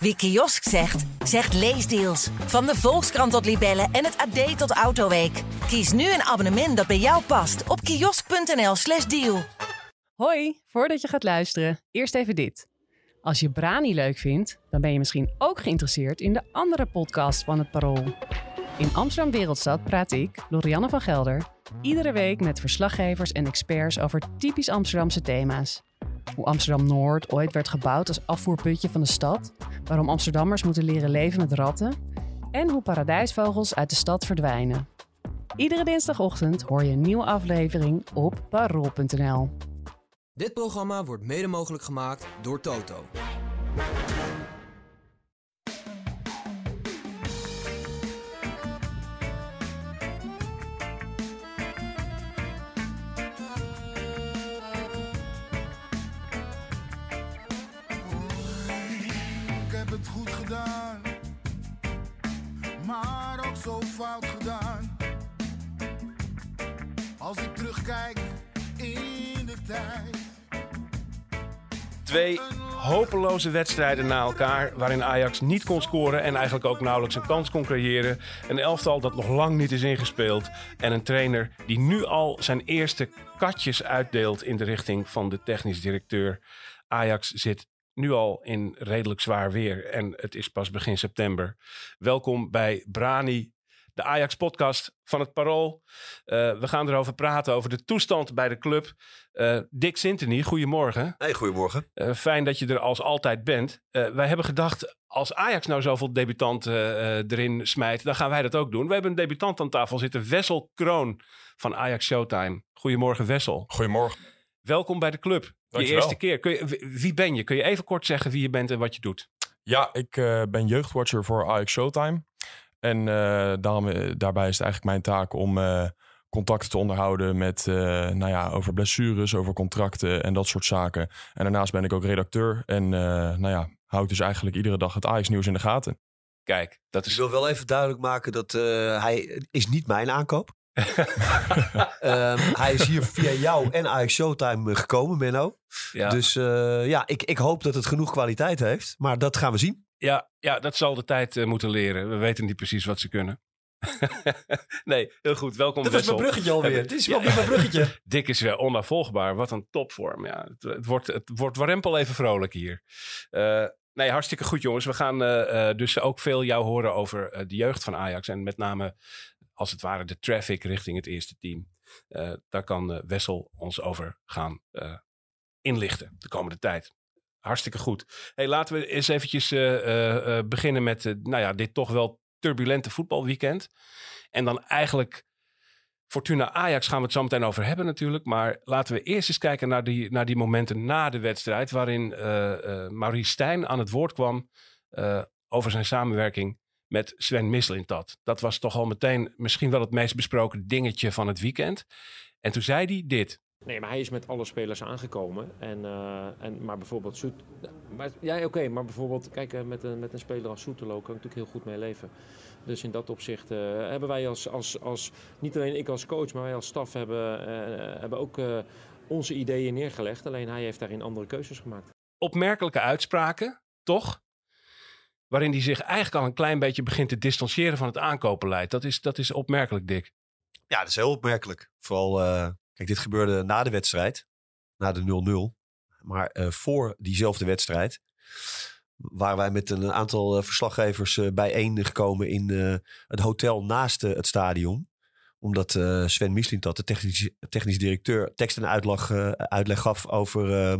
Wie kiosk zegt, zegt leesdeals. Van de Volkskrant tot Libellen en het AD tot Autoweek. Kies nu een abonnement dat bij jou past op kiosk.nl/slash deal. Hoi, voordat je gaat luisteren, eerst even dit. Als je Brani leuk vindt, dan ben je misschien ook geïnteresseerd in de andere podcast van het Parool. In Amsterdam Wereldstad praat ik, Lorianne van Gelder, iedere week met verslaggevers en experts over typisch Amsterdamse thema's. Hoe Amsterdam Noord ooit werd gebouwd als afvoerputje van de stad, waarom Amsterdammers moeten leren leven met ratten en hoe paradijsvogels uit de stad verdwijnen. Iedere dinsdagochtend hoor je een nieuwe aflevering op parool.nl. Dit programma wordt mede mogelijk gemaakt door Toto. Fout gedaan. Als ik terugkijk in de tijd. Twee hopeloze wedstrijden na elkaar. Waarin Ajax niet kon scoren en eigenlijk ook nauwelijks een kans kon creëren. Een elftal dat nog lang niet is ingespeeld. En een trainer die nu al zijn eerste katjes uitdeelt in de richting van de technisch directeur. Ajax zit nu al in redelijk zwaar weer en het is pas begin september. Welkom bij Brani, de Ajax-podcast van het Parool. Eh, we gaan erover praten, over de toestand bij de club. Eh, Dick Sintony, goedemorgen. Hey, goedemorgen. Eh, fijn dat je er als altijd bent. Wij hebben gedacht, als Ajax nou zoveel debutanten erin smijt, dan gaan wij dat ook doen. We hebben een debutant aan tafel zitten, Wessel Kroon van Ajax Showtime. Goedemorgen Wessel. Goedemorgen. Welkom bij de club. Je Dankjewel. eerste keer. Kun je, wie- ben je? Kun je even kort zeggen wie je bent en wat je doet? Ja, ik ben jeugdwatcher voor Ajax Showtime. En eh, daarom, daarbij is het eigenlijk mijn taak om eh, contacten te onderhouden met, eh, nou ja, over blessures, over contracten en dat soort zaken. En daarnaast ben ik ook redacteur en eh, nou ja, hou ik dus eigenlijk iedere dag het Ajax nieuws in de gaten. Kijk, dat Ik is... wil wel even duidelijk maken dat eh, hij is niet mijn aankoop. Ehm, hij is hier via jou en Ajax Showtime gekomen, Menno. Ja, Dus eh, ja, ik, ik hoop dat het genoeg kwaliteit heeft. Maar dat gaan we zien. Ja, ja, dat zal de tijd eh, moeten leren. We weten niet precies wat ze kunnen. nee, heel goed. Welkom Dat was Wessel. mijn bruggetje alweer. Het is wel weer mijn bruggetje. Dick is weer onafvolgbaar. Wat een topvorm. Ja, het, het wordt, het wordt warempel even vrolijk hier. Eh, nee, hartstikke goed jongens. We gaan eh, dus ook veel jou horen over de jeugd van Ajax. En met name, als het ware, de traffic richting het eerste team. Daar kan Wessel ons over gaan inlichten de komende tijd. Hartstikke goed. Hey, laten we eens eventjes eh, eh, eh, beginnen met nou ja, dit toch wel turbulente voetbalweekend. En dan eigenlijk Fortuna Ajax gaan we het zo meteen over hebben natuurlijk. Maar laten we eerst eens kijken naar die, naar die momenten na de wedstrijd. Waarin eh eh Maurice Stijn aan het woord kwam over zijn samenwerking met Sven Mislintat. Dat was toch al meteen misschien wel het meest besproken dingetje van het weekend. En toen zei hij dit. Nee, maar hij is met alle spelers aangekomen. En, eh, en, maar bijvoorbeeld Soet... Maar, ja, oké, maar bijvoorbeeld... Kijk, eh, met een, met een speler als Soetelo kan ik natuurlijk heel goed mee leven. Dus in dat opzicht eh, hebben wij als, als, als... Niet alleen ik als coach, maar wij als staf hebben, eh, hebben ook eh, onze ideeën neergelegd. Alleen hij heeft daarin andere keuzes gemaakt. Opmerkelijke uitspraken, toch? Waarin hij zich eigenlijk al een klein beetje begint te distancieren van het aankopenbeleid. Dat is, dat is opmerkelijk, Dick. Ja, dat is heel opmerkelijk. Vooral, eh, kijk, dit gebeurde na de wedstrijd. Na de 0-0. Maar eh, voor diezelfde wedstrijd waren wij met een aantal eh, verslaggevers eh, bijeen gekomen in het hotel naast het stadion. Omdat Sven Mislintat, de technisch, technisch directeur, tekst en uitleg, gaf over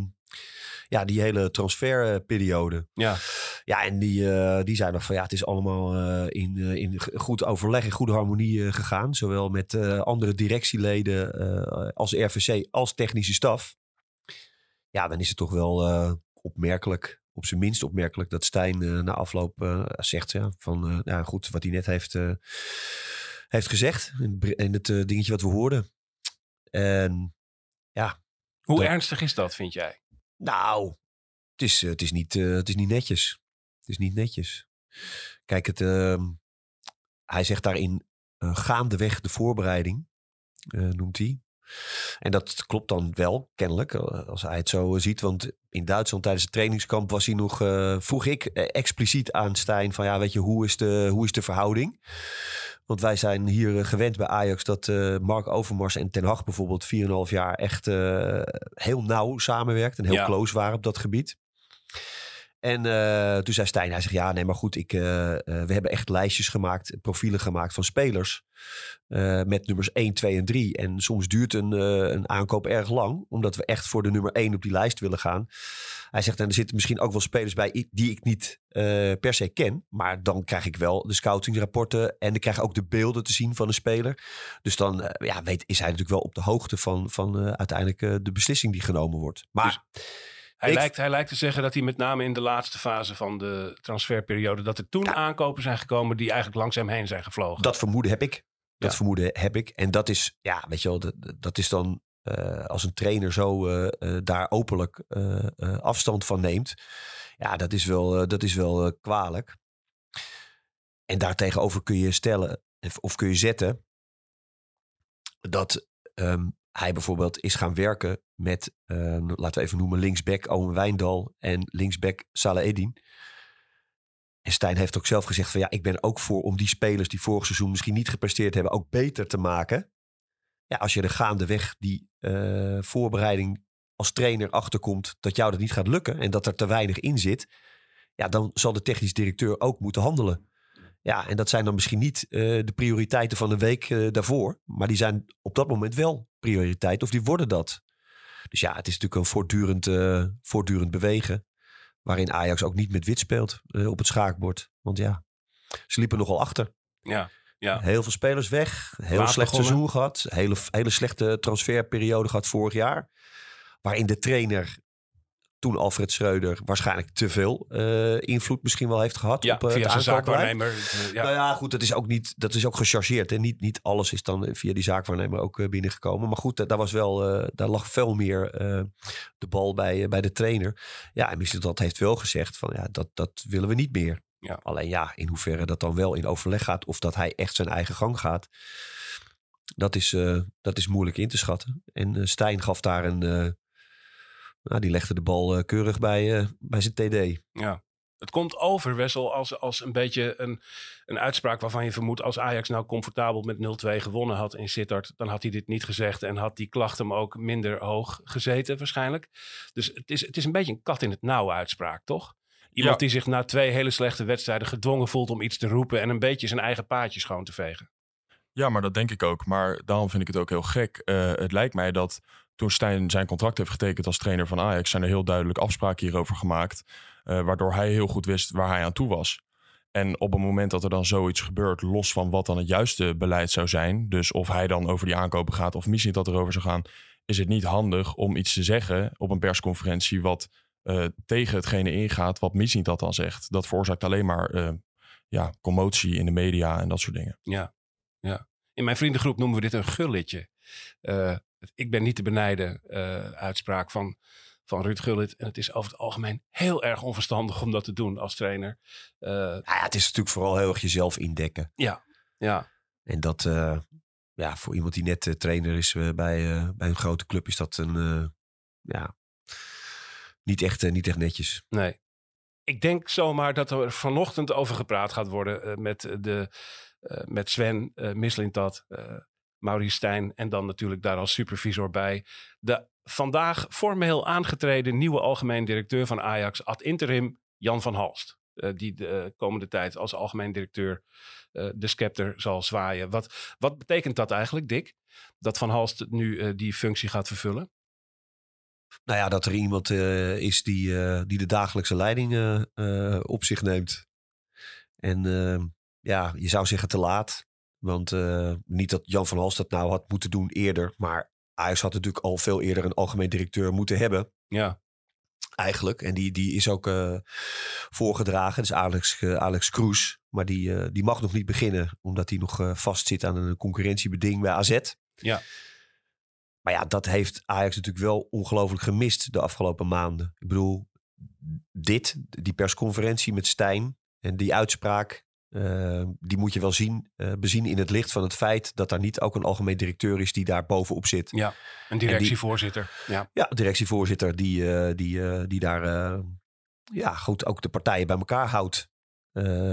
ja, die hele transferperiode. Ja. Ja, en die, eh, die zei nog van ja, het is allemaal eh, in, eh, in goed overleg, in goede harmonie gegaan. Zowel met andere directieleden als RVC als technische staf. Ja, dan is het toch wel opmerkelijk, op zijn minst opmerkelijk, dat Stijn na afloop zegt ja, van ja, goed, wat hij net heeft, heeft gezegd. In, het bre- in het dingetje wat we hoorden. En ja, Hoe Dat- ernstig is dat, vind jij? Nou, het is, eh, het is, niet, eh, het is niet netjes. Het is niet netjes. Kijk, het, ehm, hij zegt daarin eh, gaandeweg de voorbereiding, noemt hij. En dat klopt dan wel, kennelijk, eh, als hij het zo ziet. Want in Duitsland tijdens het trainingskamp was hij nog, eh, vroeg ik eh, expliciet aan Stijn van ja, weet je, hoe is de, hoe is de verhouding? Want wij zijn hier eh, gewend bij Ajax dat eh, Mark Overmars en Ten Hag bijvoorbeeld 4,5 jaar echt eh, heel nauw samenwerkt en heel Ja. close waren op dat gebied. En eh, toen zei Stijn, hij zegt ja, nee, maar goed, ik, eh, eh, we hebben echt lijstjes gemaakt, profielen gemaakt van spelers met nummers 1, 2 en 3. En soms duurt een, een aankoop erg lang, omdat we echt voor de nummer 1 op die lijst willen gaan. Hij zegt, en er zitten misschien ook wel spelers bij die ik niet per se ken. Maar dan krijg ik wel de scoutingrapporten en ik krijg ook de beelden te zien van een speler. Dus dan ja, weet, is hij natuurlijk wel op de hoogte van, van uiteindelijk de beslissing die genomen wordt. Maar Hij, Ik- lijkt, hij lijkt te zeggen dat hij met name in de laatste fase van de transferperiode... dat er toen Ja. aankopen zijn gekomen die eigenlijk langs hem heen zijn gevlogen. dat vermoeden heb ik. Dat Ja. vermoeden heb ik. En dat is, ja, weet je wel, dat, dat is dan eh, als een trainer zo eh, eh, daar openlijk afstand van neemt. Ja, dat is wel, dat is wel kwalijk. En daartegenover kun je stellen, of- of kun je zetten, dat ehm, hij bijvoorbeeld is gaan werken met, eh, laten we even noemen, linksback Owen Wijndal en linksback Salah Eddin. En Stijn heeft ook zelf gezegd van ja, ik ben ook voor om die spelers die vorig seizoen misschien niet gepresteerd hebben, ook beter te maken. Ja, als je er gaandeweg die eh, voorbereiding als trainer achterkomt dat jou dat niet gaat lukken en dat er te weinig in zit, ja, dan zal de technisch directeur ook moeten handelen. Ja, en dat zijn dan misschien niet eh, de prioriteiten van een week daarvoor, maar die zijn op dat moment wel prioriteit of die worden dat. Dus ja, het is natuurlijk een voortdurend, eh, voortdurend bewegen. Waarin Ajax ook niet met wit speelt eh, op het schaakbord. Want ja, ze liepen nogal achter. Ja, ja. Heel veel spelers weg. Heel Laat slecht begonnen. seizoen gehad. Hele, hele slechte transferperiode gehad vorig jaar. Waarin de trainer, toen Alfred Schreuder, waarschijnlijk te veel eh, invloed misschien wel heeft gehad. ja op eh, via het aankoopbeleid. zaakwaarnemer. Ja. Nou ja, goed, dat is ook niet, dat is ook gechargeerd. En niet, niet alles is dan via die zaakwaarnemer ook eh, binnengekomen. Maar goed, eh, daar was wel, eh, daar lag veel meer eh, de bal bij, eh, bij de trainer. Ja, en misschien dat heeft wel gezegd van ja, dat, dat willen we niet meer. Ja. Alleen ja, in hoeverre dat dan wel in overleg gaat of dat hij echt zijn eigen gang gaat. Dat is, eh, dat is moeilijk in te schatten. En eh, Stijn gaf daar een. Nou, die legde de bal eh, keurig bij, eh, bij zijn TD. Ja. Het komt over, Wessel, als, als een beetje een, een uitspraak waarvan je vermoedt... als Ajax nou comfortabel met 0-2 gewonnen had in Sittard... dan had hij dit niet gezegd en had die klacht hem ook minder hoog gezeten waarschijnlijk. Dus het is, het is een beetje een kat in het nauw uitspraak, toch? Iemand Ja. die zich na twee hele slechte wedstrijden gedwongen voelt om iets te roepen... en een beetje zijn eigen paadje schoon te vegen. Ja, maar dat denk ik ook. Maar daarom vind ik het ook heel gek. Eh, het lijkt mij dat toen Stijn zijn contract heeft getekend als trainer van Ajax, zijn er heel duidelijk afspraken hierover gemaakt. eh, waardoor hij heel goed wist waar hij aan toe was. En op het moment dat er dan zoiets gebeurt, los van wat dan het juiste beleid zou zijn, dus of hij dan over die aankopen gaat of misschien dat erover zou gaan, is het niet handig om iets te zeggen op een persconferentie wat eh, tegen hetgene ingaat wat Missie dat dan zegt. Dat veroorzaakt alleen maar eh, ja, commotie in de media en dat soort dingen. Ja, ja. In mijn vriendengroep noemen we dit een gullitje. Eh, ik ben niet te benijden eh, uitspraak van, van Ruud Gullit. En het is over het algemeen heel erg onverstandig om dat te doen als trainer. Eh, Nou ja, het is natuurlijk vooral heel erg jezelf indekken. ja, ja, En dat, eh, ja, voor iemand die net trainer is bij, bij een grote club, is dat een, ja, niet echt, niet echt netjes. nee. Ik denk zomaar dat er vanochtend over gepraat gaat worden met, de, met Sven uh, Mislintat, Maurice Stijn en dan natuurlijk daar als supervisor bij. De vandaag formeel aangetreden nieuwe algemeen directeur van Ajax ad interim, Jan van Halst. eh, die de eh, komende tijd als algemeen directeur eh, de scepter zal zwaaien. Wat, wat betekent dat eigenlijk, Dick? Dat Van Halst nu die functie gaat vervullen? Nou ja, dat er iemand is die, die de dagelijkse leiding op zich neemt. En ja, je zou zeggen te laat. Want eh, niet dat Jan van Hals dat nou had moeten doen eerder. Maar Ajax had natuurlijk al veel eerder een algemeen directeur moeten hebben. Ja, Eigenlijk. En die, die is ook eh, voorgedragen. Is Alex, eh, Alex Kroes. Maar die, die mag nog niet beginnen. Omdat hij nog eh, vastzit aan een concurrentiebeding bij AZ. Ja. Maar ja, dat heeft Ajax natuurlijk wel ongelooflijk gemist de afgelopen maanden. Ik bedoel, dit, die persconferentie met Stijn en die uitspraak Eh, die moet je wel zien, eh, bezien in het licht van het feit dat daar niet ook een algemeen directeur is die daar bovenop zit. Ja, een directievoorzitter. Ja. Ja, directievoorzitter die, eh, die, eh, die daar ja, goed ook de partijen bij elkaar houdt.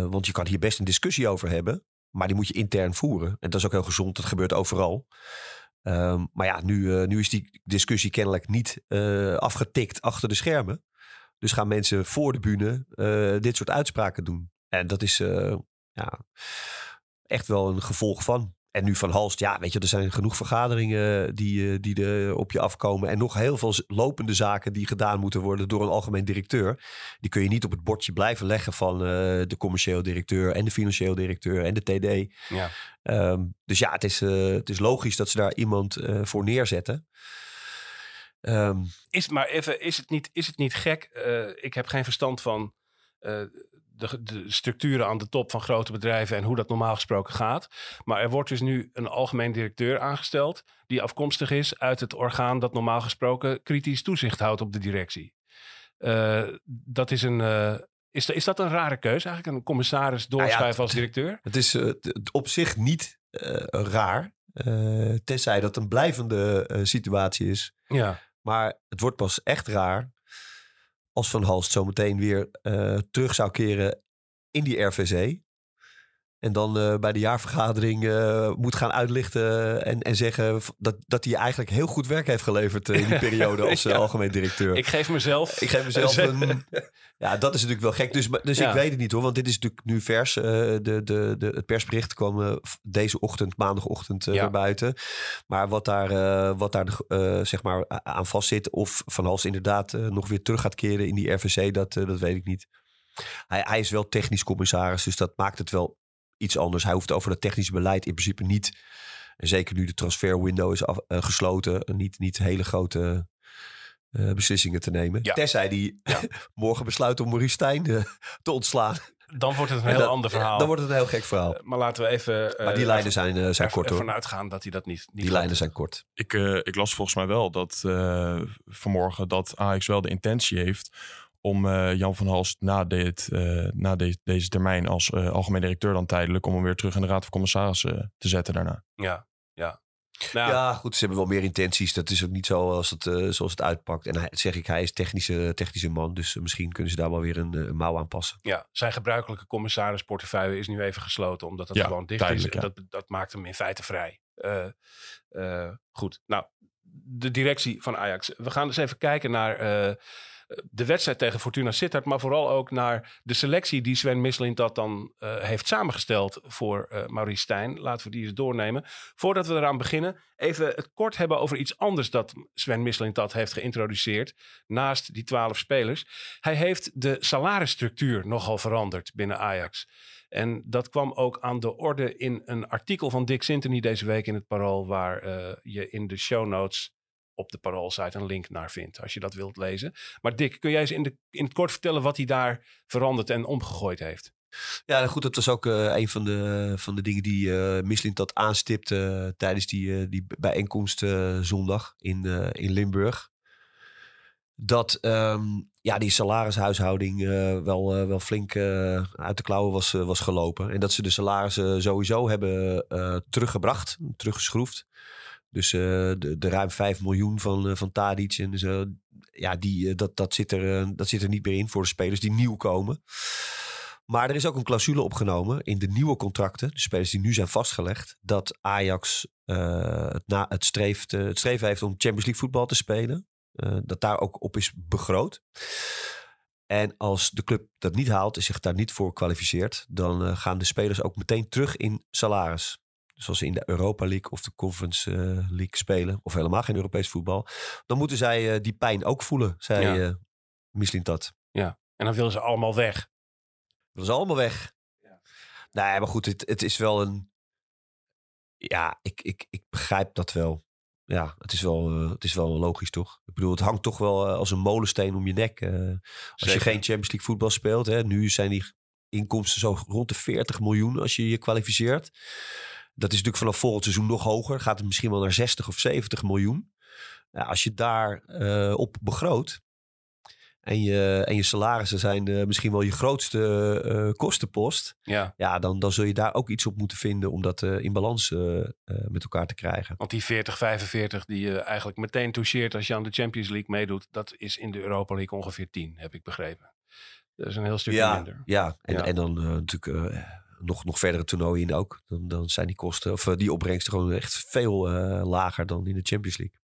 Want je kan hier best een discussie over hebben, maar die moet je intern voeren. En dat is ook heel gezond, dat gebeurt overal. Ehm, maar ja, nu, nu is die discussie kennelijk niet afgetikt achter de schermen. Dus gaan mensen voor de bühne dit soort uitspraken doen. En dat is eh, ja, echt wel een gevolg van. En nu van Halst, ja, weet je, er zijn genoeg vergaderingen die, eh, die er op je afkomen. En nog heel veel lopende zaken die gedaan moeten worden door een algemeen directeur. Die kun je niet op het bordje blijven leggen van eh, de commercieel directeur en de financieel directeur en de TD. Ja. Ehm, dus ja, het is, het is logisch dat ze daar iemand voor neerzetten. Ehm, Is, maar even, is het niet, is het niet gek? Ik heb geen verstand van de, de structuren aan de top van grote bedrijven en hoe dat normaal gesproken gaat. Maar er wordt dus nu een algemeen directeur aangesteld die afkomstig is uit het orgaan dat normaal gesproken kritisch toezicht houdt op de directie. Eh, dat is een. eh, is, is dat een rare keuze eigenlijk? Een commissaris doorschuiven het- als directeur? Het is eh, op zich niet raar. tenzij dat een blijvende situatie is. Ja. Maar het wordt pas echt raar als Van Halst zometeen weer eh, terug zou keren in die RVC. En dan eh, bij de jaarvergadering eh, moet gaan uitlichten en, en zeggen dat, dat hij eigenlijk heel goed werk heeft geleverd eh, in die periode als Ja. algemeen directeur. Ik geef mezelf. Ik geef mezelf een. Ja, dat is natuurlijk wel gek. Dus, dus Ja. ik weet het niet hoor, want dit is natuurlijk nu vers. De, de, de, het persbericht kwam deze ochtend, maandagochtend, naar buiten. Maar wat daar, wat daar zeg maar aan vastzit, of Van Hals inderdaad nog weer terug gaat keren in die RVC, dat, dat weet ik niet. Hij, hij is wel technisch commissaris, dus dat maakt het wel iets anders. Hij hoeft over het technische beleid in principe niet. En zeker nu de transferwindow is af, eh, gesloten, niet, niet hele grote eh, beslissingen te nemen. Ja. Tenzij die Ja. morgen besluit om Maurice Stijn eh, te ontslaan. Dan wordt het een En heel dan- ander verhaal. Dan wordt het een heel gek verhaal. Maar laten we even. eh, maar die lijnen zijn, eh, zijn kort hoor. Ervan uitgaan dat hij dat niet. niet Die gaat lijnen doen. zijn kort. Ik, eh, ik las volgens mij wel dat eh, vanmorgen dat Ajax wel de intentie heeft om eh, Jan van Halst na, dit, eh, na de- deze termijn als eh, algemeen directeur dan tijdelijk om hem weer terug in de Raad van Commissarissen te zetten daarna. Ja, ja. Nou, Ja. goed, ze hebben wel meer intenties. Dat is ook niet zo als het, eh, zoals het uitpakt. En hij, zeg ik, hij is technische, technische man. Dus misschien kunnen ze daar wel weer een, een mouw aan passen. Ja, zijn gebruikelijke commissarisportefeuille is nu even gesloten, omdat het Ja, gewoon dicht is. ja. Dat, dat maakt hem in feite vrij. Eh, eh, goed, nou, de directie van Ajax. We gaan dus even kijken naar eh, de wedstrijd tegen Fortuna Sittard, maar vooral ook naar de selectie die Sven Mislintat dan eh, heeft samengesteld voor eh Maurice Stijn. Laten we die eens doornemen. Voordat we eraan beginnen, even het kort hebben over iets anders dat Sven Mislintat heeft geïntroduceerd, naast die twaalf spelers. Hij heeft de salarisstructuur nogal veranderd binnen Ajax. En dat kwam ook aan de orde in een artikel van Dick Sintony deze week in het Parool, waar eh, je in de show notes op de Parool-site een link naar vindt, als je dat wilt lezen. Maar Dick, kun jij eens in, de, in het kort vertellen wat hij daar veranderd en omgegooid heeft? Ja, goed, dat was ook eh, een van de, van de dingen die Mislint dat aanstipte eh, tijdens die, die bijeenkomst zondag in, in Limburg. Dat ehm, ja, die salarishuishouding wel, wel flink uit de klauwen was, was gelopen. En dat ze de salarissen sowieso hebben teruggebracht, teruggeschroefd. Dus eh, de, de ruim 5 miljoen van, eh, van Tadic en zo, ja, die, eh, dat, dat, zit er, dat zit er niet meer in voor de spelers die nieuw komen. Maar er is ook een clausule opgenomen in de nieuwe contracten, de spelers die nu zijn vastgelegd, dat Ajax het, na, het, streeft, het streven heeft om Champions League voetbal te spelen. Dat daar ook op is begroot. En als de club dat niet haalt en zich daar niet voor kwalificeert, dan gaan de spelers ook meteen terug in salaris. Dus als ze in de Europa League of de Conference eh, League spelen, of helemaal geen Europees voetbal, dan moeten zij eh, die pijn ook voelen, zei Ja. ja. Mislintat. Ja, en dan willen ze allemaal weg. Dat is allemaal weg. Nee, maar goed, het, het is wel een. Ja, ik, ik, ik begrijp dat wel. Ja, het is wel, eh, het is wel logisch, toch? Ik bedoel, het hangt toch wel eh, als een molensteen om je nek. eh, als je geen Champions League voetbal speelt. Hè, nu zijn die inkomsten zo rond de 40 miljoen als je je kwalificeert. Dat is natuurlijk vanaf volgend seizoen nog hoger. Gaat het misschien wel naar 60 of 70 miljoen. Ja, als je daar eh, op begroot. en je, en je salarissen zijn eh, misschien wel je grootste eh, kostenpost. Ja, Ja, dan, dan zul je daar ook iets op moeten vinden om dat in balans met elkaar te krijgen. want die 40, 45 die je eigenlijk meteen toucheert als je aan de Champions League meedoet, dat is in de Europa League ongeveer 10, heb ik begrepen. Dat is een heel stukje ja, minder. ja. En, Ja. en dan natuurlijk nog, nog verdere toernooien in ook. Dan, dan zijn die kosten, of eh, die opbrengsten gewoon echt veel eh, lager dan in de Champions League.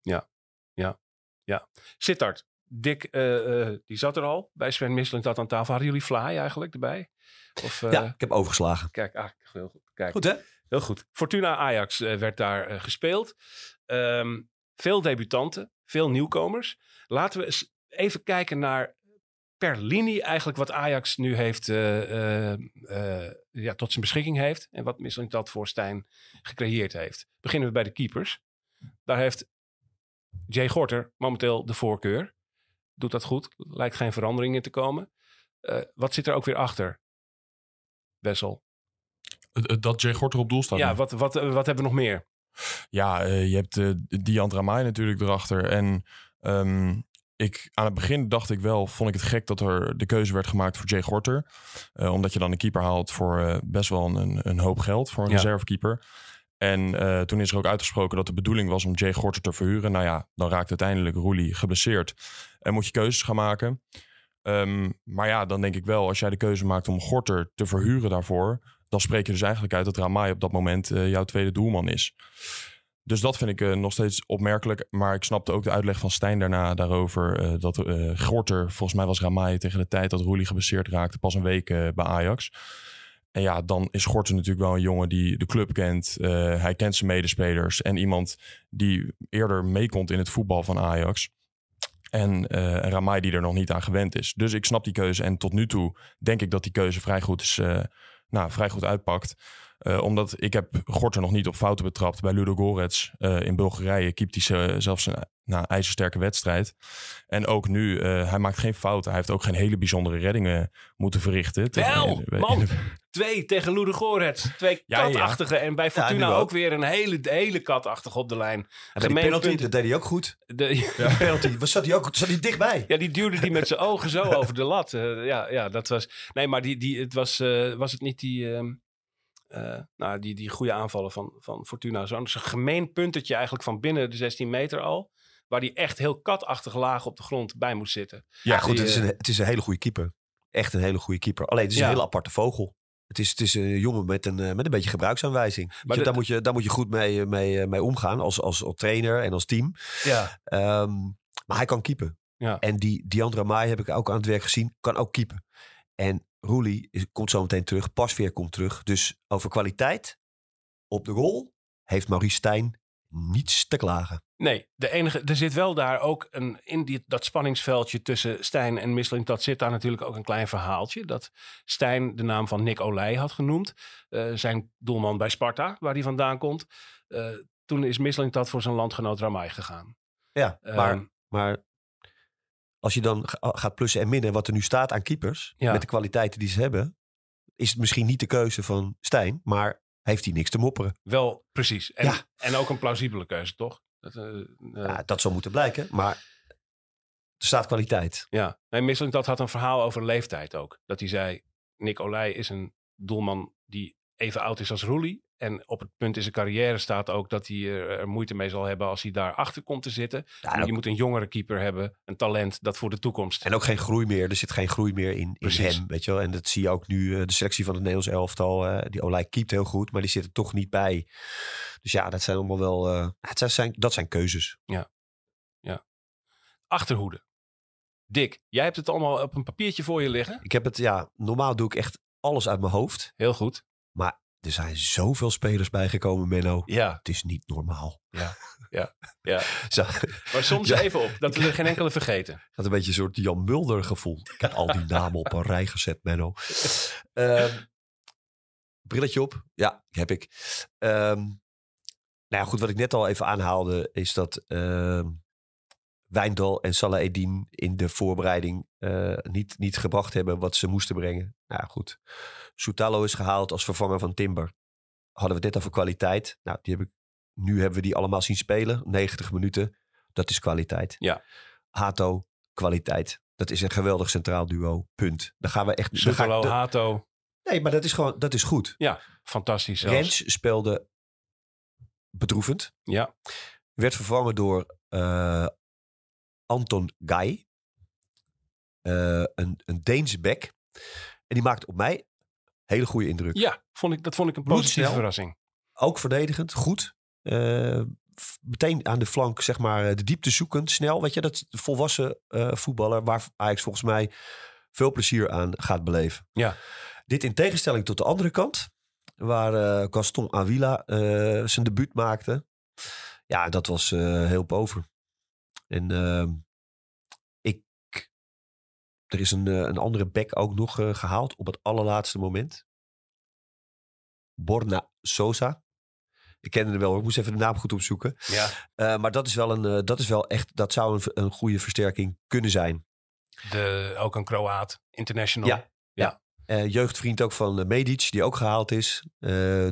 Sittard, Dick, eh, eh, die zat er al bij Sven Misseling dat aan tafel. Hadden jullie Fly eigenlijk erbij? Of, eh, ja, ik heb overgeslagen. Kijk, ah, heel goed. Kijk, Goed hè? Heel goed. Fortuna Ajax werd daar gespeeld. Ehm, veel debutanten, veel nieuwkomers. Laten we eens even kijken naar per linie eigenlijk wat Ajax nu heeft, eh, eh, eh, ja, tot zijn beschikking heeft. En wat Misseling dat voor Stijn gecreëerd heeft. Beginnen we bij de keepers. Daar heeft Jay Gorter momenteel de voorkeur. Doet dat goed. Lijkt geen verandering in te komen. Wat zit er ook weer achter? Wessel. Dat Jay Gorter op doel staat. Ja, wat, wat, wat hebben we nog meer? Ja, je hebt eh Dian Ramai natuurlijk erachter. En ehm, ik, aan het begin dacht ik wel, vond ik het gek dat er de keuze werd gemaakt voor Jay Gorter. Eh, omdat je dan een keeper haalt voor eh, best wel een, een hoop geld voor een Ja. reservekeeper. En eh, toen is er ook uitgesproken dat de bedoeling was om Jay Gorter te verhuren. Nou ja, dan raakt uiteindelijk Roelie geblesseerd. En moet je keuzes gaan maken. Ehm, maar ja, dan denk ik wel, als jij de keuze maakt om Gorter te verhuren daarvoor... dan spreek je dus eigenlijk uit dat Ramai op dat moment jouw tweede doelman is. Dus dat vind ik eh, nog steeds opmerkelijk. Maar ik snapte ook de uitleg van Stijn daarna daarover. eh, dat eh Gorter, volgens mij was Ramai tegen de tijd dat Roelie geblesseerd raakte, pas een week bij Ajax. En ja, dan is Gorter natuurlijk wel een jongen die de club kent. Hij kent zijn medespelers. En iemand die eerder meekomt in het voetbal van Ajax. En Ramai die er nog niet aan gewend is. Dus ik snap die keuze. En tot nu toe denk ik dat die keuze vrij goed, is, nou, vrij goed uitpakt. Eh, omdat ik heb Gorter nog niet op fouten betrapt. Bij Ludo Gorets eh, in Bulgarije keept hij ze- zelfs een nou, ijzersterke wedstrijd. En ook nu, eh, hij maakt geen fouten. Hij heeft ook geen hele bijzondere reddingen moeten verrichten. Wel, man. Twee tegen Lude Gorets. Twee Ja, ja. katachtige. En bij Fortuna ook. ook. weer een hele, hele katachtige op de lijn. En Gemeen penalty, dat deed hij ook goed. De, De penalty, was, zat hij ook zat hij dichtbij? ja, die duwde die met zijn ogen zo over de lat. Ja, ja, dat was... Nee, maar die, die, het was, eh, was het niet die... ehm, eh, nou, die, die goede aanvallen van, van Fortuna. Zo'n gemeen puntetje eigenlijk van binnen de 16 meter al. Waar die echt heel katachtig laag op de grond bij moest zitten. Ja, Goed, die, het is, eh, een, het is een hele goede keeper. Echt een hele goede keeper. Alleen, het is Ja. een hele aparte vogel. Het is, het is een jongen met een, eh, met een beetje gebruiksaanwijzing. Je, de- daar, moet je, daar moet je goed mee, mee, mee omgaan als, als, als trainer en als team. Ja. Ehm, maar hij kan keepen. Ja. En die Diandra Maai heb ik ook aan het werk gezien. Kan ook keepen. En Roelie is- komt zo meteen terug. Pasveer komt terug. Dus over kwaliteit op de rol heeft Maurice Stijn niets te klagen. Nee, de enige, er zit wel daar ook een, in die, dat spanningsveldje tussen Stijn en Misseling. Dat zit daar natuurlijk ook een klein verhaaltje. Dat Stijn de naam van Nick Olij had genoemd. eh, zijn doelman bij Sparta, waar hij vandaan komt. Eh, toen is Misseling dat voor zijn landgenoot Ramai gegaan. Ja, Ehm, maar, maar als je dan ga- gaat plussen en minnen wat er nu staat aan keepers... Ja. met de kwaliteiten die ze hebben... is het misschien niet de keuze van Stijn... maar heeft hij niks te mopperen. Wel, precies. En, Ja. en ook een plausibele keuze, toch? Dat, eh, eh, Ja, dat zou moeten blijken, maar er staat kwaliteit. Ja, nee, Misseling dat had een verhaal over leeftijd ook. Dat hij zei, Nick Olij is een doelman die even oud is als Roelie. En op het punt in zijn carrière staat ook dat hij er, moeite mee zal hebben als hij daar achter komt te zitten. Ja, je moet een jongere keeper hebben, een talent dat voor de toekomst. en ook geen groei meer. Er zit geen groei meer in, in hem, weet je wel. En dat zie je ook nu, eh, de selectie van het Nederlands elftal. eh, die Olij keept heel goed, maar die zit er toch niet bij. Dus ja, dat zijn allemaal wel... eh, het zijn, dat zijn keuzes. Achterhoede. Dick, jij hebt het allemaal op een papiertje voor je liggen. Ik heb het, ja, normaal doe ik echt alles uit mijn hoofd. Heel goed. Maar er zijn zoveel spelers bijgekomen, Menno. Ja, Het is niet normaal. ja, ja, ja. Zo, Maar soms Ja. even op, dat we er geen enkele vergeten. gaat een beetje een soort Jan Mulder gevoel. Ik heb al die namen op een rij gezet, Menno. Ehm, brilletje op. Ja, heb ik. Ehm, nou ja, goed, wat ik net al even aanhaalde, is dat ehm Wijndal en Salah Eddin in de voorbereiding eh, niet, niet gebracht hebben wat ze moesten brengen. Nou ja, goed. Soutalo is gehaald als vervanger van Timber. Hadden we dit over kwaliteit? Nou, die heb ik, nu hebben we die allemaal zien spelen. 90 minuten. Dat is kwaliteit. Ja. Hato, kwaliteit. Dat is een geweldig centraal duo. Punt. Dan gaan we echt. de- Hato. nee, maar dat is gewoon dat is goed. Ja, fantastisch zelfs. Rens speelde bedroevend. Ja, Werd vervangen door eh, Anton Guy. Eh, een, een Deense back. En die maakte op mij hele goede indruk. ja vond ik, dat vond ik een positieve verrassing. Ook verdedigend, goed. Eh, meteen aan de flank, zeg maar, de diepte zoekend, snel. Weet je, dat volwassen eh, voetballer waar Ajax volgens mij veel plezier aan gaat beleven. Ja. Dit in tegenstelling tot de andere kant, waar eh, Gaston Avila eh, zijn debuut maakte. Ja, dat was eh, heel boven. En ehm, ik, er is een, eh, een andere back ook nog eh, gehaald op het allerlaatste moment. Borna Sosa. Ik kende hem wel, ik moest even de naam goed opzoeken. Ja, Eh, maar dat is wel een, dat is wel echt, dat zou een, een goede versterking kunnen zijn. de, ook een Kroaat, international. Ja. Eh, jeugdvriend ook van Medic, die ook gehaald is.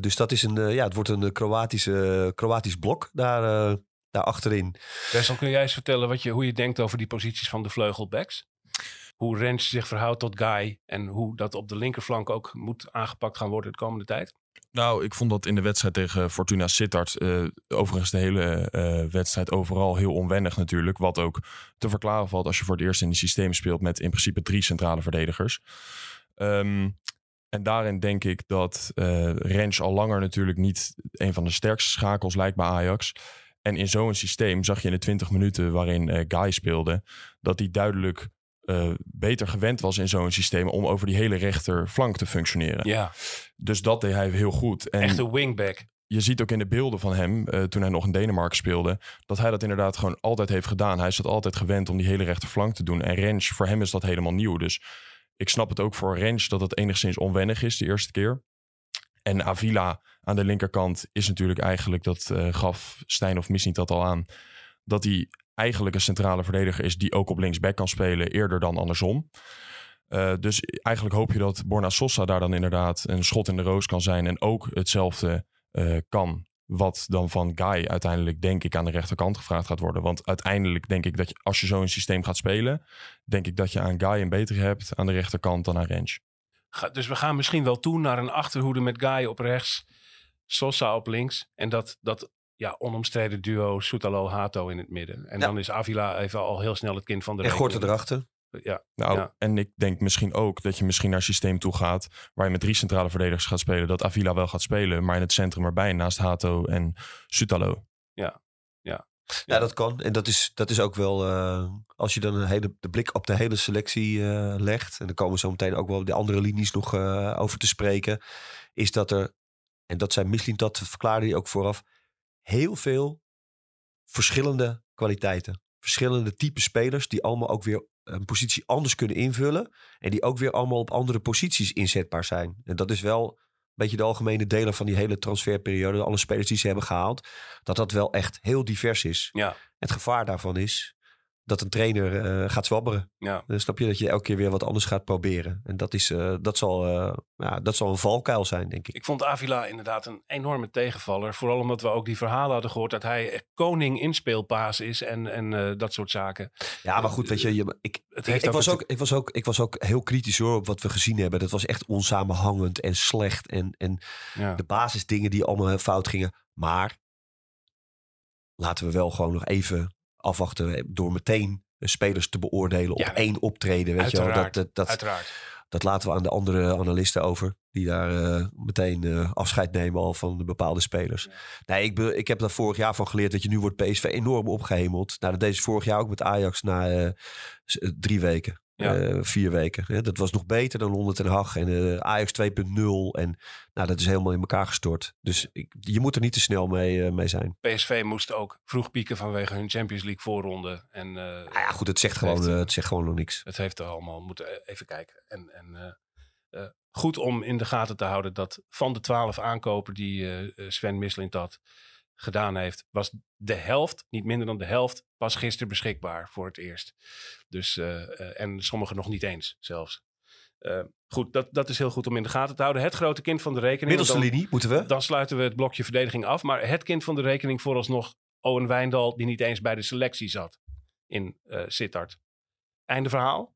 Dus dat is een, ja, het wordt een Kroatische, Kroatisch blok daar, daar achterin. Wessel, kun jij eens vertellen wat je, hoe je denkt over die posities van de vleugelbacks? Hoe Rens zich verhoudt tot Guy en hoe dat op de linkerflank ook moet aangepakt gaan worden de komende tijd? Nou, ik vond dat in de wedstrijd tegen Fortuna Sittard, eh, overigens de hele eh, wedstrijd overal heel onwennig natuurlijk. Wat ook te verklaren valt als je voor het eerst in die systeem speelt met in principe drie centrale verdedigers. Ehm, en daarin denk ik dat eh Rens al langer natuurlijk niet een van de sterkste schakels lijkt bij Ajax. En in zo'n systeem zag je in de 20 minuten waarin eh, Guy speelde, dat hij duidelijk eh, beter gewend was in zo'n systeem om over die hele rechterflank te functioneren. Ja, Dus dat deed hij heel goed. En echte wingback. je ziet ook in de beelden van hem, eh, toen hij nog in Denemarken speelde, dat hij dat inderdaad gewoon altijd heeft gedaan. Hij is dat altijd gewend om die hele rechterflank te doen. En Rens, voor hem is dat helemaal nieuw. Dus ik snap het ook voor Rens dat het enigszins onwennig is de eerste keer. En Avila aan de linkerkant is natuurlijk eigenlijk, dat eh, gaf Stijn of Mis niet dat al aan, dat hij eigenlijk een centrale verdediger is die ook op linksback kan spelen, eerder dan andersom. Eh, dus eigenlijk hoop je dat Borna Sosa daar dan inderdaad een schot in de roos kan zijn en ook hetzelfde eh, kan. Wat dan van Guy uiteindelijk, denk ik, aan de rechterkant gevraagd gaat worden. Want uiteindelijk denk ik dat als je zo'n systeem gaat spelen, denk ik dat je aan Guy een betere hebt aan de rechterkant dan aan Rens. Dus we gaan misschien wel toe naar een achterhoede met Guy op rechts, Sosa op links en dat, dat ja, onomstreden duo Soetalo-Hato in het midden. En Ja. dan is Avila even al heel snel het kind van de En. Gorten erachter. Ja, Nou, Ja. en ik denk misschien ook dat je misschien naar een systeem toe gaat waar je met drie centrale verdedigers gaat spelen. Dat Avila wel gaat spelen, maar in het centrum erbij naast Hato en Sutalo. Ja, dat kan. En dat is, dat is ook wel, eh, als je dan een hele, de blik op de hele selectie eh, legt, en dan komen we zo meteen ook wel de andere linies nog eh, over te spreken, is dat er, en dat zijn misschien dat verklaarde hij ook vooraf, heel veel verschillende kwaliteiten. Verschillende type spelers die allemaal ook weer een positie anders kunnen invullen. En die ook weer allemaal op andere posities inzetbaar zijn. En dat is wel beetje de algemene deler van die hele transferperiode. Alle spelers die ze hebben gehaald. Dat dat wel echt heel divers is. ja, Het gevaar daarvan is dat een trainer eh, gaat zwabberen. ja. Dan snap je dat je elke keer weer wat anders gaat proberen. En dat, is, eh, dat, zal, eh, ja, dat zal een valkuil zijn, denk ik. Ik vond Avila inderdaad een enorme tegenvaller. Vooral omdat we ook die verhalen hadden gehoord dat hij koning in speelpaas is en, en dat soort zaken. Ja, maar goed, weet je, je ik, Het ik, heeft ik ook was ook, ik, was ook, ik was ook heel kritisch hoor op wat we gezien hebben. Dat was echt onsamenhangend en slecht. En, en Ja. de basisdingen die allemaal fout gingen. Maar laten we wel gewoon nog even afwachten door meteen de spelers te beoordelen op Ja, één optreden. Weet je wel. Dat, dat, dat, Uiteraard. dat laten we aan de andere analisten over. Die daar eh, meteen eh, afscheid nemen al van de bepaalde spelers. Nee, ik, be- ik heb daar vorig jaar van geleerd. Dat je nu wordt PSV enorm opgehemeld. Nou, dat deed ze vorig jaar ook met Ajax na eh, eh, drie weken. Ja. eh, vier weken. Hè. Dat was nog beter dan onder Ten Hag. En eh, Ajax 2.0. En nou, dat is helemaal in elkaar gestort. Dus ik, je moet er niet te snel mee, eh, mee zijn. PSV moest ook vroeg pieken vanwege hun Champions League voorronde. En Nou ja, goed, het zegt, gewoon, Heeft- het zegt gewoon nog niks. het heeft er allemaal moeten even kijken. En, en goed om in de gaten te houden dat van de twaalf aankopen die Sven Mislintat gedaan heeft, was de helft, niet minder dan de helft, pas gisteren beschikbaar voor het eerst. Dus, eh, eh, en sommigen nog niet eens zelfs. Eh, goed, dat, dat is heel goed om in de gaten te houden. Het grote kind van de rekening. Middelste dan- linie moeten we. Dan sluiten we het blokje verdediging af. Maar het kind van de rekening vooralsnog Owen Wijndal, die niet eens bij de selectie zat in eh Sittard. Einde verhaal?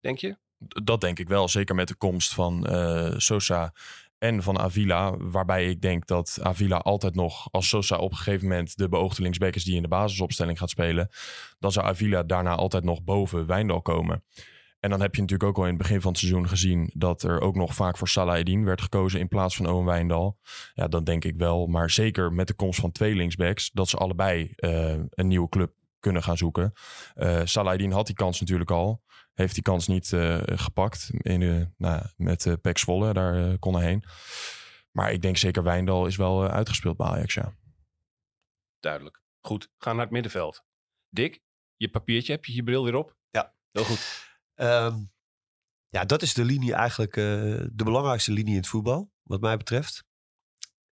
denk je? Dat denk ik wel. Zeker met de komst van eh, Sosa en van Avila. Waarbij ik denk dat Avila altijd nog, als Sosa op een gegeven moment de beoogde linksback is die in de basisopstelling gaat spelen, dan zou Avila daarna altijd nog boven Wijndal komen. En dan heb je natuurlijk ook al in het begin van het seizoen gezien dat er ook nog vaak voor Salah Eddin werd gekozen in plaats van Owen Wijndal. Ja, dan denk ik wel. Maar zeker met de komst van twee linksbacks, dat ze allebei eh, een nieuwe club kunnen gaan zoeken. Eh Salah Eddin had die kans natuurlijk al. Heeft die kans niet eh, gepakt in de, nou, ja, met uh, Pek Zwolle. Daar kon hij heen. Maar ik denk zeker Wijndal is wel uitgespeeld bij Ajax, ja. Duidelijk. Goed, ga naar het middenveld. Dick, je papiertje, heb je je bril weer op? Ja. Heel goed. Ehm, ja, dat is de linie eigenlijk, eh, de belangrijkste linie in het voetbal, wat mij betreft.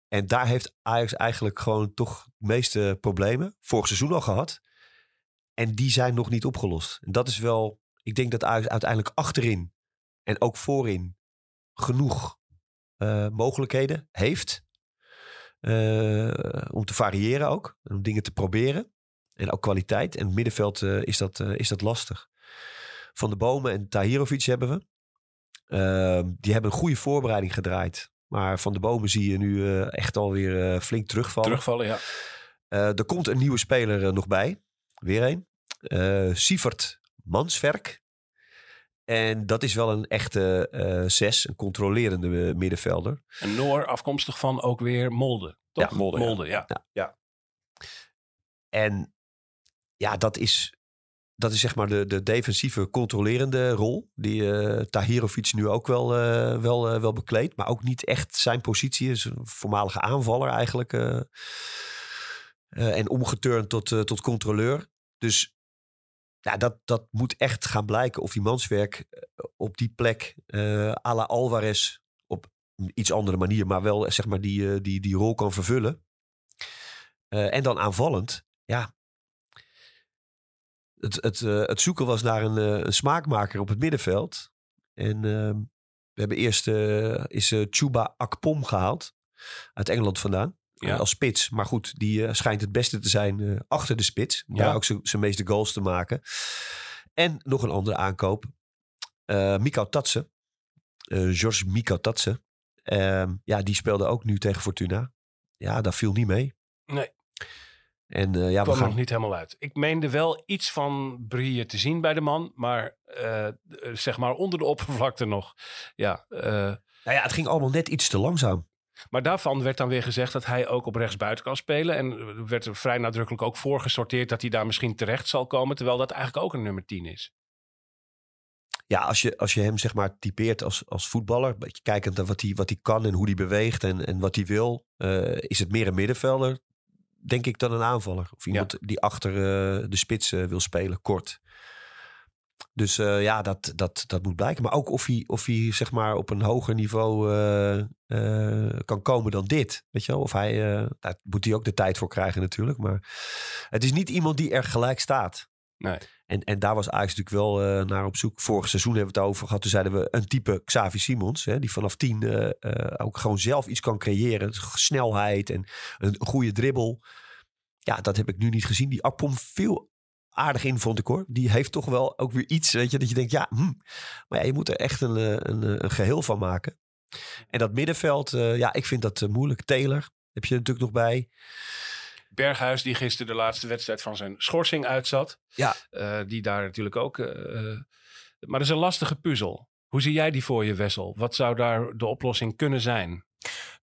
En daar heeft Ajax eigenlijk gewoon toch de meeste problemen vorig seizoen al gehad. En die zijn nog niet opgelost. En dat is wel, ik denk dat Ajax uiteindelijk achterin en ook voorin genoeg eh, mogelijkheden heeft. eh, om te variëren ook. Om dingen te proberen. En ook kwaliteit. En in het middenveld eh, is, dat, is dat lastig. Van de Bomen en Tahirovic hebben we. Ehm, die hebben een goede voorbereiding gedraaid. Maar Van de Bomen zie je nu echt alweer eh, flink terugvallen. Terugvallen, ja. Er komt een nieuwe speler nog bij. Weer een. Eh Sievert Mansverk. En dat is wel een echte eh zes. Een controlerende eh, middenvelder. En Noor afkomstig van ook weer Molde. Toch? Ja, Molde, ja. Molde, ja. Ja. En ja, dat is, dat is zeg maar de, de defensieve controlerende rol. Die eh Tahirovic nu ook wel, eh, wel, wel bekleedt. Maar ook niet echt zijn positie. Is een voormalige aanvaller eigenlijk. Eh, en omgeturnd tot, eh, tot controleur. Dus ja, dat, dat moet echt gaan blijken of die manswerk eh, op die plek eh à la Alvarez op een iets andere manier, maar wel zeg maar die, die, die rol kan vervullen. En dan aanvallend, ja. Het, het, het zoeken was naar een, een smaakmaker op het middenveld. En ehm, we hebben eerst is Chuba Akpom gehaald. Uit Engeland vandaan. Ja. Eh, als spits. Maar goed, die eh, schijnt het beste te zijn eh, achter de spits. Om Ja. daar ook zijn meeste goals te maken. En nog een andere aankoop. Eh Mikau Tatse. Eh George Mikau Tatse. Ehm, ja, die speelde ook nu tegen Fortuna. Ja, dat viel niet mee. Nee. En eh, ja, we kwam gaan... nog niet helemaal uit. Ik meende wel iets van brieën te zien bij de man, maar zeg maar onder de oppervlakte nog. Ja, eh, Nou ja, het ging allemaal net iets te langzaam. Maar daarvan werd dan weer gezegd dat hij ook op rechtsbuiten kan spelen. En er werd er vrij nadrukkelijk ook voor gesorteerd dat hij daar misschien terecht zal komen, terwijl dat eigenlijk ook een nummer 10 is. Ja, als je, als je hem zeg maar typeert als, als voetballer, een beetje kijkend naar wat hij, wat hij kan en hoe hij beweegt en, en wat hij wil, eh, is het meer een middenvelder, denk ik, dan een aanvaller. Of iemand die achter eh, de spits eh, wil spelen, kort. Dus eh, ja, dat, dat, dat moet blijken. Maar ook of hij, of hij zeg maar op een hoger niveau eh, eh, kan komen dan dit. Weet je wel? Of hij, daar moet hij ook de tijd voor krijgen natuurlijk. Maar het is niet iemand die er gelijk staat. Nee. En, en daar was Ajax natuurlijk wel naar op zoek. Vorig seizoen hebben we het over gehad. Toen zeiden we een type Xavi Simons. Hè, die vanaf tien ook gewoon zelf iets kan creëren. Snelheid en een goede dribbel. Ja, dat heb ik nu niet gezien. Die Appom veel aardig in, vond ik hoor. Die heeft toch wel ook weer iets, weet je, dat je denkt, ja, hm. maar ja, je moet er echt een, eh, een, eh, een geheel van maken. En dat middenveld, eh, ja, ik vind dat moeilijk. Taylor heb je natuurlijk nog bij. Berghuis, die gisteren de laatste wedstrijd van zijn schorsing uitzat. Ja. Die daar natuurlijk ook. maar dat is een lastige puzzel. Hoe zie jij die voor je, Wessel? Wat zou daar de oplossing kunnen zijn?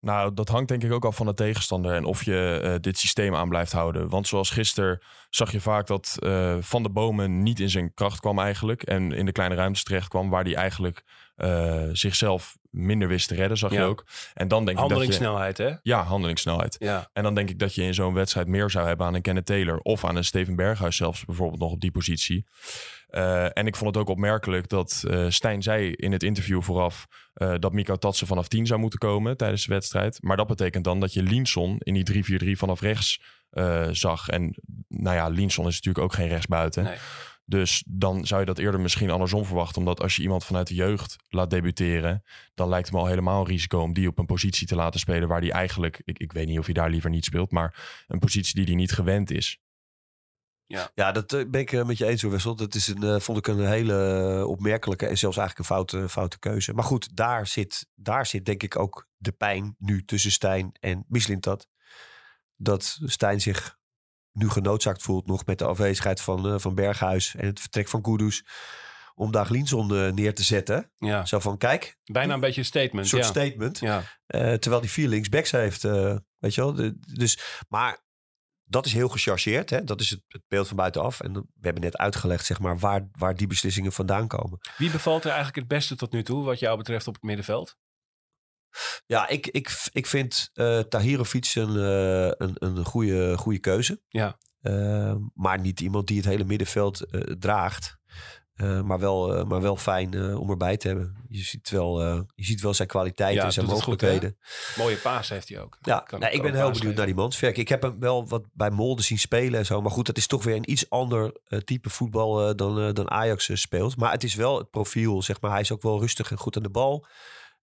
Nou, dat hangt denk ik ook af van de tegenstander en of je eh, dit systeem aan blijft houden. Want zoals gisteren zag je vaak dat eh, Van de Bomen niet in zijn kracht kwam eigenlijk. En in de kleine ruimtes terecht kwam waar hij eigenlijk eh, zichzelf minder wist te redden, zag je ook. En dan denk ik dat je... Handelingssnelheid, hè? Ja, handelingssnelheid. Ja. En dan denk ik dat je in zo'n wedstrijd meer zou hebben aan een Kenneth Taylor. Of aan een Steven Berghuis zelfs bijvoorbeeld nog op die positie. Eh, en ik vond het ook opmerkelijk dat eh Stijn zei in het interview vooraf... eh, dat Miko Tatsen vanaf 10 zou moeten komen tijdens de wedstrijd. Maar dat betekent dan dat je Linson in die 3-4-3 vanaf rechts zag. En nou ja, Linson is natuurlijk ook geen rechtsbuiten. Nee. Dus dan zou je dat eerder misschien andersom verwachten. Omdat als je iemand vanuit de jeugd laat debuteren... dan lijkt het me al helemaal een risico om die op een positie te laten spelen... waar die eigenlijk, ik, ik weet niet of hij daar liever niet speelt... maar een positie die hij niet gewend is. Ja, dat eh, ben ik eh, met je eens hoor, Wessel. Dat is een, eh, vond ik een hele opmerkelijke en zelfs eigenlijk een foute, foute keuze. Maar goed, daar zit, daar zit denk ik ook de pijn nu tussen Stijn en Mislintat. Dat Stijn zich nu genoodzaakt voelt nog met de afwezigheid van, van Berghuis en het vertrek van Kudus. Om daar Linson eh, neer te zetten. Ja. Zo van, kijk, Bijna een beetje een statement. een soort ja. statement. Ja. Terwijl die vier linksbacks heeft. weet je wel. De- dus, maar dat is heel gechargeerd. Hè? Dat is het, het beeld van buitenaf. En we hebben net uitgelegd zeg maar, waar, waar die beslissingen vandaan komen. Wie bevalt er eigenlijk het beste tot nu toe, wat jou betreft, op het middenveld? Ja, ik, ik, ik vind eh Tahirovic een, eh, een, een goede, goede keuze. Ja. Eh, maar niet iemand die het hele middenveld eh, draagt. Eh, maar, wel, eh, maar wel fijn eh, om erbij te hebben. Je ziet wel, je ziet wel zijn kwaliteiten Ja, en zijn goed, mogelijkheden. Mooie paas heeft hij ook. Ja, Kan ook ik ben heel benieuwd naar die Mansverk. Ik heb hem wel wat bij Molde zien spelen en zo. Maar goed, dat is toch weer een iets ander type voetbal dan, dan Ajax speelt. Maar het is wel het profiel, zeg maar. Hij is ook wel rustig en goed aan de bal.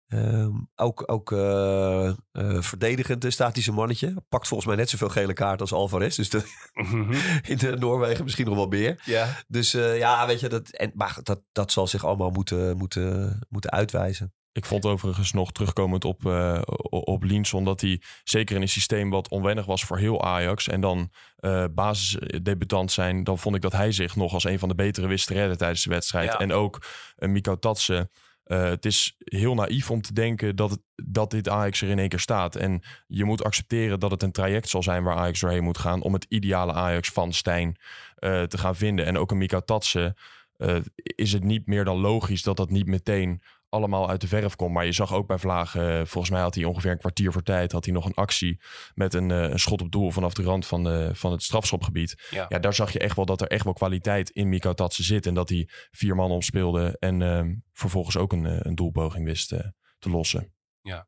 Ehm, ook ook eh, eh, verdedigend staat hij zijn mannetje. Pakt volgens mij net zoveel gele kaart als Alvarez. Dus de- Mhm. in de Noorwegen misschien nog wel meer. Ja. Dus eh, ja, weet je, dat, en, maar dat, dat zal zich allemaal moeten, moeten, moeten uitwijzen. Ik vond overigens nog terugkomend op, eh op Linson dat hij zeker in een systeem wat onwennig was voor heel Ajax en dan eh basisdebutant zijn, dan vond ik dat hij zich nog als een van de betere wist te redden tijdens de wedstrijd. Ja. En ook uh, Miko Tatsen. Uh, het is heel naïef om te denken dat, dat dit Ajax er in één keer staat. En je moet accepteren dat het een traject zal zijn waar Ajax doorheen moet gaan om het ideale Ajax van Stijn uh, te gaan vinden. En ook een Miko Tatsen uh, is het niet meer dan logisch dat dat niet meteen allemaal uit de verf komt. Maar je zag ook bij Vlagen, uh, volgens mij had hij ongeveer een kwartier voor tijd, had hij nog een actie met een, uh, een schot op doel vanaf de rand van, uh, van het strafschopgebied. Ja. ja. daar zag je echt wel dat er echt wel kwaliteit in Miko Tatsen zit. En dat hij vier man omspeelde en uh, vervolgens ook een, een doelpoging wist uh, te lossen. Ja,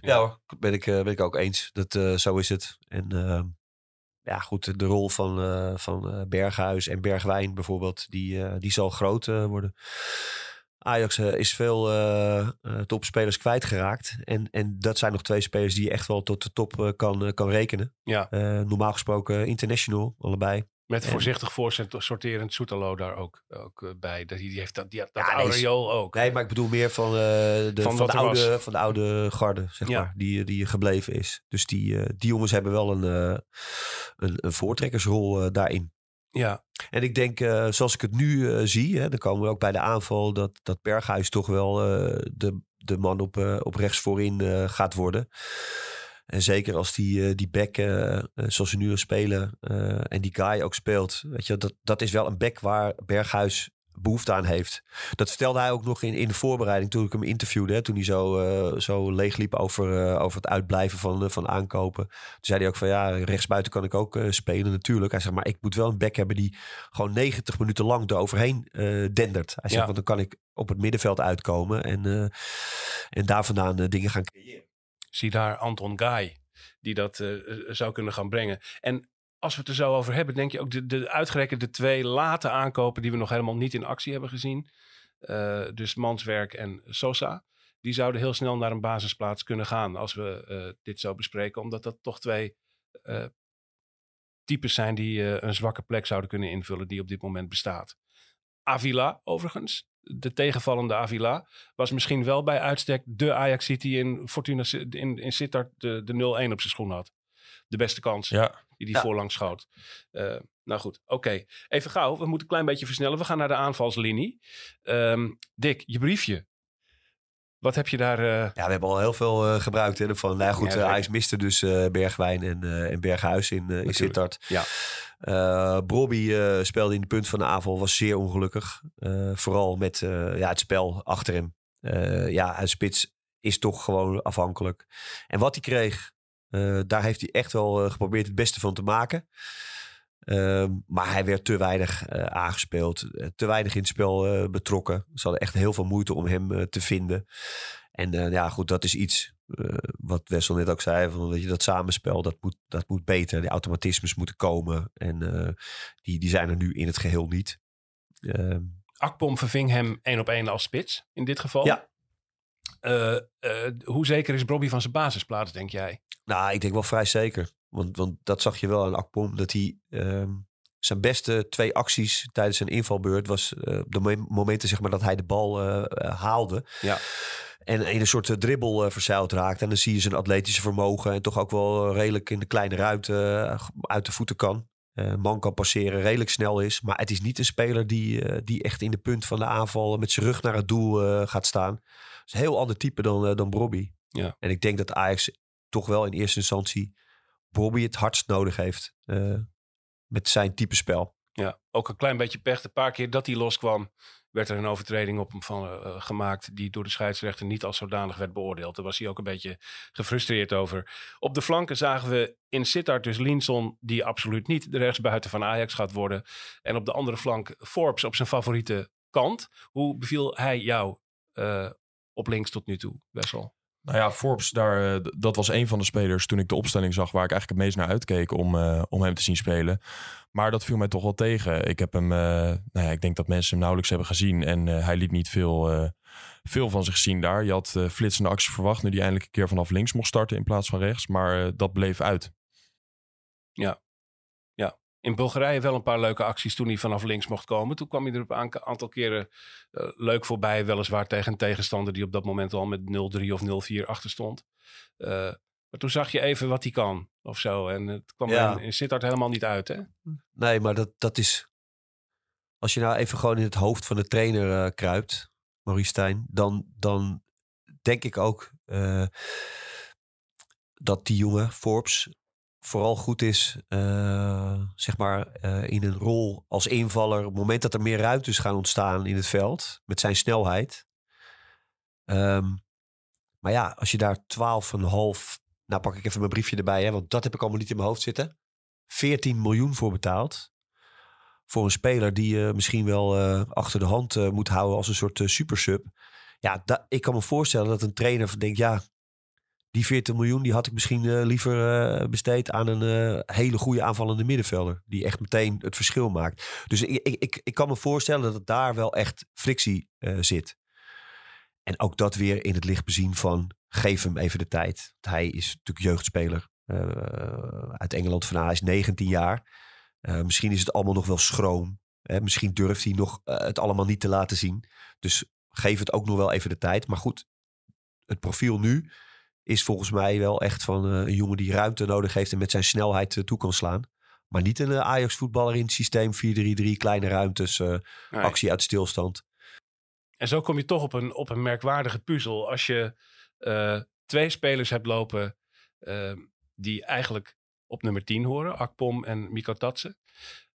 ja hoor, ben ik, ben ik ook eens. Dat, uh, zo is het. En ehm, ja, goed, de rol van, uh, van Berghuis en Bergwijn bijvoorbeeld, die, uh, die zal groot uh, worden. Ajax uh, is veel uh, topspelers kwijtgeraakt. En, en dat zijn nog twee spelers die je echt wel tot de top kan, kan rekenen. Ja. normaal gesproken international, allebei. Met voorzichtig sorterend Soetalo daar ook, ook bij. Dat, die heeft dat, die, dat ja, nee, ook. Nee, maar ik bedoel meer van, uh, de, van, van, de oude, van de oude garde, zeg ja. maar. Die, die gebleven is. Dus die, die jongens hebben wel een, een, een voortrekkersrol daarin. Ja. En ik denk, uh, zoals ik het nu uh, zie, hè, dan komen we ook bij de aanval dat, dat Berghuis toch wel uh, de, de man op, op rechts voorin gaat worden. En zeker als die, die back, zoals ze nu spelen, en die guy ook speelt. Weet je, dat, dat is wel een back waar Berghuis behoefte aan heeft. Dat vertelde hij ook nog in, in de voorbereiding toen ik hem interviewde. Hè, toen hij zo, uh, zo leeg liep over, uh, over het uitblijven van, uh, van aankopen. Toen zei hij ook van ja, rechtsbuiten kan ik ook spelen natuurlijk. Hij zegt maar ik moet wel een back hebben die gewoon 90 minuten lang eroverheen dendert. Hij zegt Ja. want dan kan ik op het middenveld uitkomen en, en daar vandaan dingen gaan creëren. Zie daar Anton Guy, die dat eh, zou kunnen gaan brengen. En als we het er zo over hebben, denk je ook de, de uitgerekend de twee late aankopen die we nog helemaal niet in actie hebben gezien. eh, dus Manswerk en Sosa. Die zouden heel snel naar een basisplaats kunnen gaan als we eh, dit zo bespreken. Omdat dat toch twee eh, types zijn die een zwakke plek zouden kunnen invullen die op dit moment bestaat. Avila overigens, de tegenvallende Avila, was misschien wel bij uitstek de Ajax City in Fortuna in, in Sittard de, de 0-1 op zijn schoen had. De beste kans Ja, die die Ja. voorlangs schoot. Eh, nou goed, oké. Even gauw, we moeten een klein beetje versnellen. We gaan naar de aanvalslinie. Ehm, Dick, je briefje. Wat heb je daar... eh, Ja, we hebben al heel veel eh, gebruikt. Hè, van, nou goed, Ja. Ajax miste dus eh, Bergwijn en, eh, en Berghuis in, eh in Sittard. Ja. Eh Brobby eh, speelde in de punt van de aanval, was zeer ongelukkig. Eh, vooral met eh, ja, het spel achter hem. Eh, ja, een spits is toch gewoon afhankelijk. En wat hij kreeg, eh, daar heeft hij echt wel eh, geprobeerd het beste van te maken. Ehm, maar hij werd te weinig eh, aangespeeld, te weinig in het spel betrokken. Ze hadden echt heel veel moeite om hem te vinden. En ja, goed, dat is iets wat Wessel net ook zei. Van, weet je, dat samenspel, dat moet, dat moet beter. De automatismes moeten komen. En die, die zijn er nu in het geheel niet. Ehm, Akpom verving hem één op één als spits in dit geval. Ja. Eh, eh, hoe zeker is Bobby van zijn basisplaats, denk jij? nou, ik denk wel vrij zeker. Want, want dat zag je wel aan Akpom. Dat hij, ehm, zijn beste twee acties tijdens zijn invalbeurt was eh, de mo- momenten zeg maar, dat hij de bal haalde. Ja. En in een soort dribbel eh, verzeild raakt. En dan zie je zijn atletische vermogen. En toch ook wel redelijk in de kleine ruimte uit de voeten kan. Man kan passeren, redelijk snel is. Maar het is niet een speler die, die echt in de punt van de aanval met zijn rug naar het doel gaat staan. Is een heel ander type dan, eh, dan Bobby. Ja. En ik denk dat Ajax toch wel in eerste instantie Bobby het hardst nodig heeft. eh, met zijn type spel. Ja, ook een klein beetje pech. De paar keer dat hij loskwam, werd er een overtreding op hem van, eh, gemaakt. die door de scheidsrechter niet als zodanig werd beoordeeld. Daar was hij ook een beetje gefrustreerd over. Op de flanken zagen we in Sittard dus Linson, die absoluut niet de rechtsbuiten van Ajax gaat worden. En op de andere flank Forbes op zijn favoriete kant. Hoe beviel hij jou eh, op links tot nu toe, Wessel? Nou ja, Forbes, daar, eh, dat was een van de spelers toen ik de opstelling zag waar ik eigenlijk het meest naar uitkeek om, eh, om hem te zien spelen. Maar dat viel mij toch wel tegen. Ik heb hem, eh, nou ja, ik denk dat mensen hem nauwelijks hebben gezien en hij liet niet veel, veel van zich zien daar. Je had flitsende acties verwacht nu die eindelijk een keer vanaf links mocht starten in plaats van rechts, maar dat bleef uit. In Bulgarije wel een paar leuke acties toen hij vanaf links mocht komen. Toen kwam hij er een aantal keren eh, leuk voorbij. Weliswaar tegen een tegenstander die op dat moment al met 0-3 of 0-4 achter stond. Eh, maar toen zag je even wat hij kan of zo. En het kwam Ja. er in, in Sittard helemaal niet uit. Hè? Nee, maar dat, dat is... Als je nou even gewoon in het hoofd van de trainer eh, kruipt, Maurice Stijn, dan, dan denk ik ook dat die jongen, Forbes, vooral goed is, eh, zeg maar, eh, in een rol als invaller. Op het moment dat er meer ruimtes gaan ontstaan in het veld, met zijn snelheid. Ehm, maar ja, als je daar 12,5... Nou pak ik even mijn briefje erbij, hè, want dat heb ik allemaal niet in mijn hoofd zitten. 14 miljoen voor betaald. Voor een speler die je misschien wel eh, achter de hand moet houden als een soort eh, supersub. Ja, ik kan me voorstellen dat een trainer denkt, ja, die 14 miljoen die had ik misschien eh, liever eh, besteed aan een eh, hele goede aanvallende middenvelder. Die echt meteen het verschil maakt. Dus ik, ik, ik, kan me voorstellen dat het daar wel echt frictie zit. En ook dat weer in het licht bezien van geef hem even de tijd. Want hij is natuurlijk jeugdspeler uit Engeland vandaan. Hij is 19 jaar. Misschien is het allemaal nog wel schroom. Hè? Misschien durft hij nog het allemaal niet te laten zien. Dus geef het ook nog wel even de tijd. Maar goed, het profiel nu is volgens mij wel echt van eh, een jongen die ruimte nodig heeft en met zijn snelheid eh, toe kan slaan. Maar niet een eh, Ajax-voetballer in het systeem 4-3-3, kleine ruimtes, Nee. actie uit stilstand. En zo kom je toch op een, op een merkwaardige puzzel. Als je twee spelers hebt lopen eh, die eigenlijk op nummer 10 horen. Akpom en Miko Tatsen.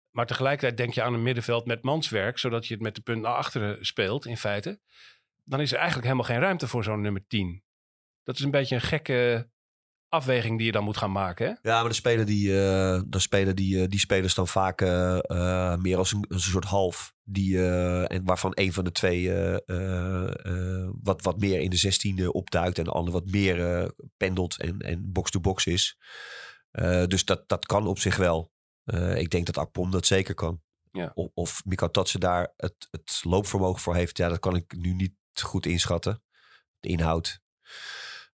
Maar tegelijkertijd denk je aan een middenveld met manswerk. Zodat je het met de punt naar achteren speelt in feite. Dan is er eigenlijk helemaal geen ruimte voor zo'n nummer 10. Dat is een beetje een gekke afweging die je dan moet gaan maken. Hè? Ja, maar de speler die, eh, de speler die, eh, die spelers dan vaak eh, meer als een, als een soort half. Die, en waarvan een van de twee wat, wat meer in de 16 opduikt. En de ander wat meer pendelt en, en box-to-box is. Dus dat, dat kan op zich wel. Ik denk dat Akpom dat zeker kan. Ja. Of, of Mika Tatsen daar het, het loopvermogen voor heeft. Ja, dat kan ik nu niet goed inschatten. De inhoud.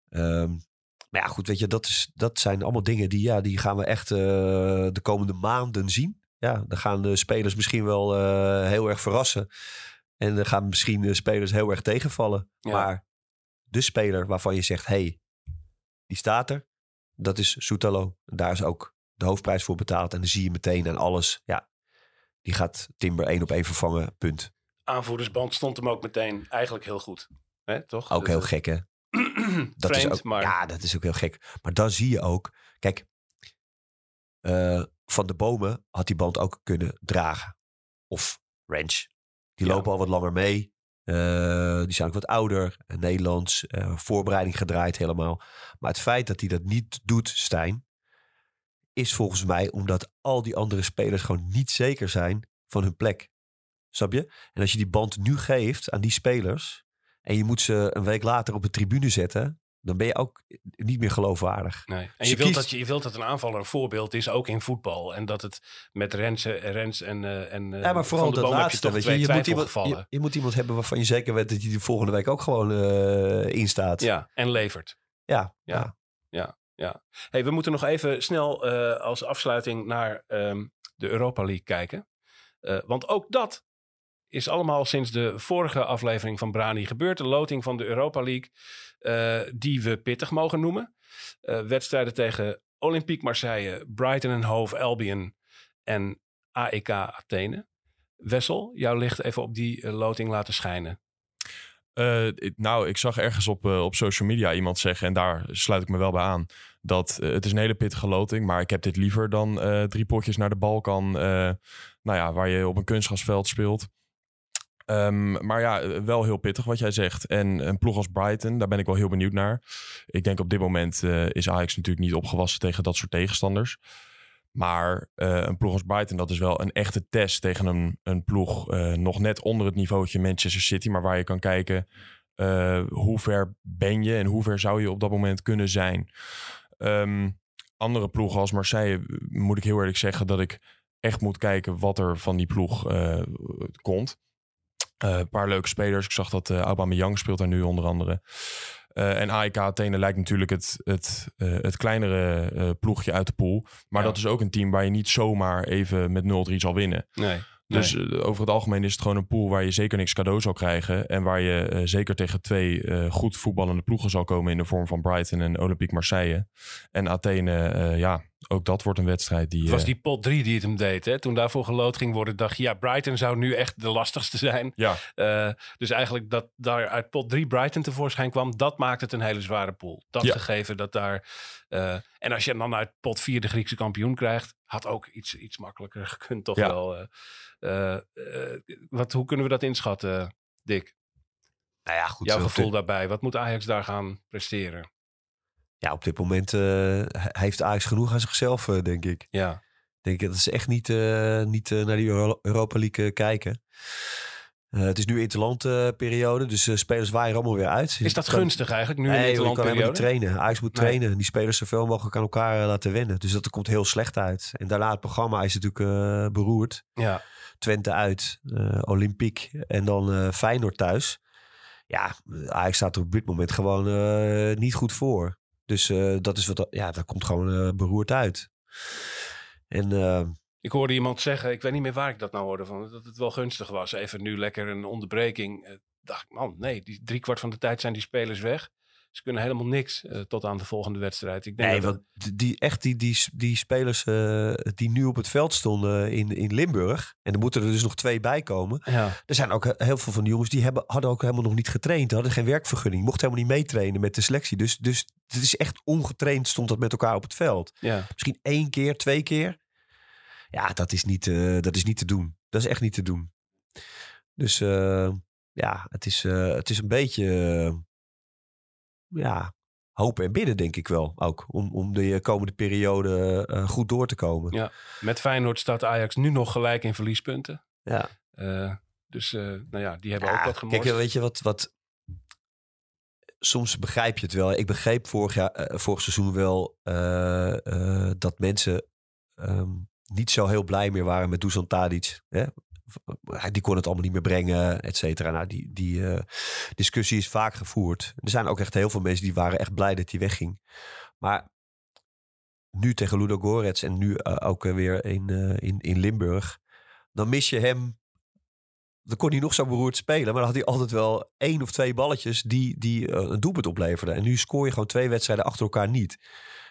Ehm, maar ja, goed, weet je, dat, is, dat zijn allemaal dingen die, ja, die gaan we echt eh, de komende maanden zien. Ja, dan gaan de spelers misschien wel eh, heel erg verrassen. En dan gaan misschien de spelers heel erg tegenvallen. Ja. Maar de speler waarvan je zegt, hey, die staat er. Dat is Soetalo. Daar is ook de hoofdprijs voor betaald. En dan zie je meteen aan alles, ja, die gaat Timber één op één vervangen, punt. Aanvoerdersband stond hem ook meteen eigenlijk heel goed. Toch? Ook heel Dat- gek, hè? Dat Vreemd, is ook, maar Ja, dat is ook heel gek. Maar dan zie je ook, kijk, eh, Van de Bomen had die band ook kunnen dragen. Of Ranch. Die Ja. lopen al wat langer mee. Eh, die zijn ook wat ouder. eh, Nederlands. voorbereiding gedraaid helemaal. Maar het feit dat hij dat niet doet, Stijn, is volgens mij omdat al die andere spelers gewoon niet zeker zijn van hun plek. Snap je? En als je die band nu geeft aan die spelers en je moet ze een week later op de tribune zetten, dan ben je ook niet meer geloofwaardig. Nee. En je wilt, kiest- dat je, je wilt dat een aanvaller een voorbeeld is, ook in voetbal. En dat het met Rens, eh, Rens en, eh en eh, Ja, maar vooral de dat laatste. je je, je, moet iemand, je, je moet iemand hebben waarvan je zeker weet dat hij de volgende week ook gewoon eh in staat. Ja, en levert. ja. Ja. ja. Hey, we moeten nog even snel als afsluiting naar ehm, de Europa League kijken. Want ook dat is allemaal sinds de vorige aflevering van Brani gebeurd. De loting van de Europa League, eh, die we pittig mogen noemen. Eh, wedstrijden tegen Olympique Marseille, Brighton en Hove Albion en AEK Athene. Wessel, jouw licht even op die eh, loting laten schijnen. Nou, ik zag ergens op, op social media iemand zeggen, en daar sluit ik me wel bij aan, dat het is een hele pittige loting, maar ik heb dit liever dan drie potjes naar de Balkan, nou ja, waar je op een kunstgrasveld speelt. Ehm, maar ja, eh, wel heel pittig wat jij zegt. En een ploeg als Brighton, daar ben ik wel heel benieuwd naar. Ik denk op dit moment eh, is Ajax natuurlijk niet opgewassen tegen dat soort tegenstanders. Maar eh, een ploeg als Brighton, dat is wel een echte test tegen een, een ploeg nog net onder het niveautje Manchester City. Maar waar je kan kijken hoe ver ben je en hoe ver zou je op dat moment kunnen zijn. Ehm, andere ploegen als Marseille moet ik heel eerlijk zeggen dat ik echt moet kijken wat er van die ploeg komt. Eh, een paar leuke spelers. Ik zag dat uh, Aubameyang speelt daar nu onder andere. Uh, en AEK Athene lijkt natuurlijk het, het, uh, het kleinere uh, ploegje uit de pool. Maar Ja. dat is ook een team waar je niet zomaar even met 0-3 zal winnen. Nee. Dus nee. eh, over het algemeen is het gewoon een pool waar je zeker niks cadeau zal krijgen. En waar je eh, zeker tegen twee eh, goed voetballende ploegen zal komen in de vorm van Brighton en Olympique Marseille. En Athene, eh, ja, ook dat wordt een wedstrijd die... Het was eh, die pot 3 die het hem deed. Hè? Toen daarvoor geloot ging worden, dacht je, ja, Brighton zou nu echt de lastigste zijn. Ja, Eh, dus eigenlijk dat daar uit pot 3 Brighton tevoorschijn kwam, dat maakt het een hele zware pool. Dat Ja. gegeven dat daar. eh, en als je dan uit pot 4 de Griekse kampioen krijgt, had ook iets, iets makkelijker gekund, toch Ja. wel. eh. Eh, eh, wat, hoe kunnen we dat inschatten, Dick? Nou ja, goed. Jouw gevoel daarbij. Wat moet Ajax daar gaan presteren? Ja, op dit moment eh, he- heeft Ajax genoeg aan zichzelf, eh, denk ik. Ja, Ik denk dat ze echt niet, eh, niet naar die Euro- Europa League kijken. Het is nu interlandperiode, dus eh, spelers waaien allemaal weer uit. is dat kan- gunstig eigenlijk, nu in de kan helemaal niet trainen. Ajax moet Nee. trainen. Die spelers zoveel mogelijk aan elkaar laten wennen. Dus dat komt heel slecht uit. En daarna het programma is natuurlijk beroerd. Ja, Twente uit, Olympique en dan Feyenoord thuis. Ja, Ajax staat er op dit moment gewoon niet goed voor. Dus eh, dat is wat, ja, dat komt gewoon eh, beroerd uit. En eh, Ik hoorde iemand zeggen, ik weet niet meer waar ik dat nou hoorde van, dat het wel gunstig was. Even nu lekker een onderbreking. Dacht ik, man, nee, die driekwart van de tijd zijn die spelers weg. Ze kunnen helemaal niks eh, tot aan de volgende wedstrijd. Ik denk nee, dat want die- die, echt die, die, die spelers eh, die nu op het veld stonden in, in Limburg. En er moeten er dus nog twee bij komen. ja, Er zijn ook heel veel van die jongens die hebben, hadden ook helemaal nog niet getraind. Hadden geen werkvergunning. Mochten helemaal niet meetrainen met de selectie. Dus, dus het is echt ongetraind stond dat met elkaar op het veld. ja. Misschien één keer, twee keer. Ja, dat is niet, eh, dat is niet te doen. Dat is echt niet te doen. Dus ja, het is, het is een beetje ja, hopen en bidden denk ik wel ook. Om, om de eh, komende periode eh, goed door te komen. Ja. Met Feyenoord staat Ajax nu nog gelijk in verliespunten. Ja. Eh, dus, nou ja, die hebben Ja, ook wat gemorst. Kijk, weet je wat, wat... Soms begrijp je het wel. Ik begreep vorig, jaar, vorig seizoen wel dat mensen ehm, niet zo heel blij meer waren met Dusan Tadic. Hè? Hij- Die kon het allemaal niet meer brengen, et cetera. Nou, die, die eh, discussie is vaak gevoerd. Er zijn ook echt heel veel mensen die waren echt blij dat hij wegging. Maar nu tegen Ludo Gorets en nu eh, ook eh, weer in, eh, in, in Limburg... dan mis je hem dan kon hij nog zo beroerd spelen. Maar dan had hij altijd wel één of twee balletjes die, die eh, een doelpunt opleverden. En nu scoor je gewoon twee wedstrijden achter elkaar niet.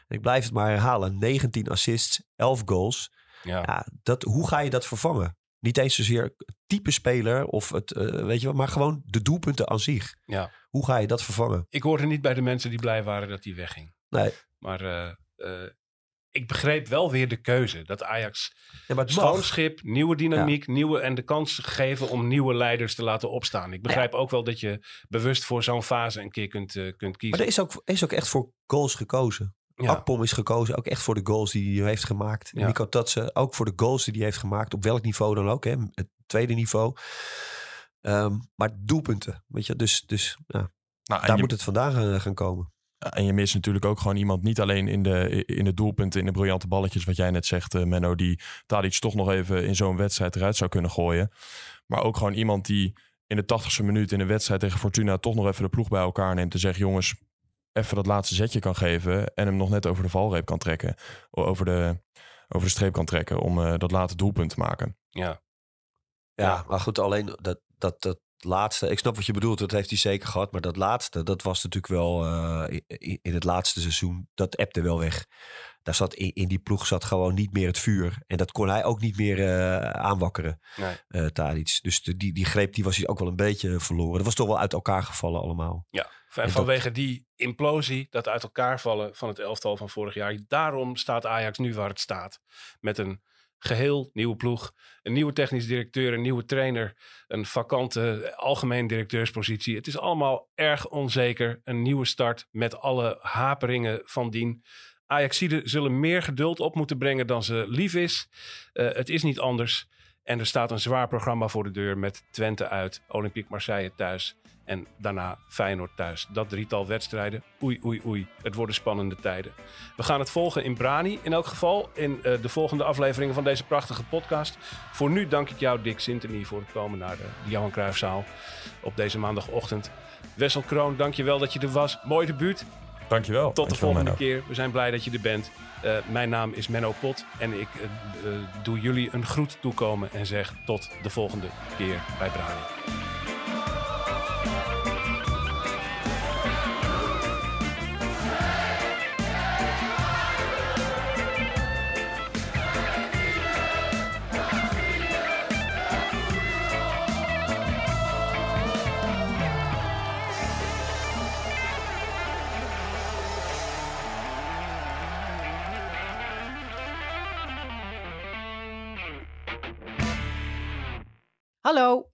En ik blijf het maar herhalen. 19 assists, 11 goals. ja. Ja, dat, hoe ga je dat vervangen? Niet eens zozeer het type speler of het, eh, weet je wat, maar gewoon de doelpunten aan zich. Ja. Hoe ga je dat vervangen? Ik hoorde niet bij de mensen die blij waren dat hij wegging. Nee. Maar eh, eh, ik begreep wel weer de keuze. Dat Ajax Ja, maar het schoon schip, nieuwe dynamiek, nieuwe en de kans geven om nieuwe leiders te laten opstaan. Ik begrijp ook wel dat je bewust voor zo'n fase een keer kunt, kunt Maar kiezen. er is ook, is ook echt voor goals gekozen. Ja. Akpom is gekozen ook echt voor de goals die hij heeft gemaakt. Ja. Nico Tatsen ook voor de goals die hij heeft gemaakt. Op welk niveau dan ook. Hè? Het tweede niveau. Ehm, maar doelpunten. Weet je? Dus, dus ja, nou, daar je- moet het vandaan gaan, gaan komen. En je mist natuurlijk ook gewoon iemand, niet alleen in de, in de doelpunten, in de briljante balletjes, wat jij net zegt, eh, Menno, die Tadic toch nog even in zo'n wedstrijd eruit zou kunnen gooien. Maar ook gewoon iemand die in de tachtigste minuut in een wedstrijd tegen Fortuna toch nog even de ploeg bij elkaar neemt en zegt, jongens, even dat laatste zetje kan geven en hem nog net over de valreep kan trekken. Over de, over de streep kan trekken om eh, dat late doelpunt te maken. Ja. Ja, maar goed, alleen dat, dat, dat laatste, ik snap wat je bedoelt, dat heeft hij zeker gehad. Maar dat laatste, dat was natuurlijk wel eh, in, in het laatste seizoen, dat appte wel weg. Daar zat in, in die ploeg zat gewoon niet meer het vuur. En dat kon hij ook niet meer eh, aanwakkeren, Nee. Tadic. Dus de, die, die greep die was hij ook wel een beetje verloren. Dat was toch wel uit elkaar gevallen allemaal. Ja, en dat- vanwege die implosie, dat uit elkaar vallen van het elftal van vorig jaar. Daarom staat Ajax nu waar het staat. Met een geheel nieuwe ploeg, een nieuwe technisch directeur, een nieuwe trainer, een vakante algemeen directeurspositie. Het is allemaal erg onzeker. Een nieuwe start met alle haperingen van dien. Ajaxiden zullen meer geduld op moeten brengen dan ze lief is. Eh, het is niet anders. En er staat een zwaar programma voor de deur met Twente uit, Olympique Marseille thuis en daarna Feyenoord thuis. Dat drietal wedstrijden. Oei, oei, oei. Het worden spannende tijden. We gaan het volgen in Brani in elk geval. In eh, de volgende afleveringen van deze prachtige podcast. Voor nu dank ik jou, Dick Sintony, voor het komen naar de, de Johan Cruijffzaal op deze maandagochtend. Wessel Kroon, dank je wel dat je er was. Mooi debuut. Dankjewel. Tot de volgende Menno. keer. We zijn blij dat je er bent. Eh, mijn naam is Menno Pot en ik eh, eh, doe jullie een groet toekomen en zeg tot de volgende keer bij Brani.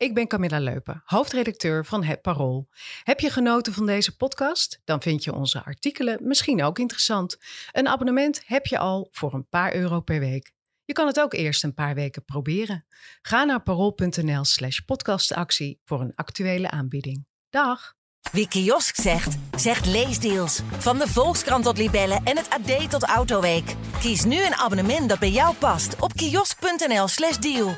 Ik ben Camilla Leupen, hoofdredacteur van Het Parool. Heb je genoten van deze podcast? Dan vind je onze artikelen misschien ook interessant. Een abonnement heb je al voor een paar euro per week. Je kan het ook eerst een paar weken proberen. Ga naar parool.nl slash podcastactie voor een actuele aanbieding. Dag! Wie kiosk zegt, zegt leesdeals. Van de Volkskrant tot Libellen en het AD tot Autoweek. Kies nu een abonnement dat bij jou past op kiosk.nl/slash deal.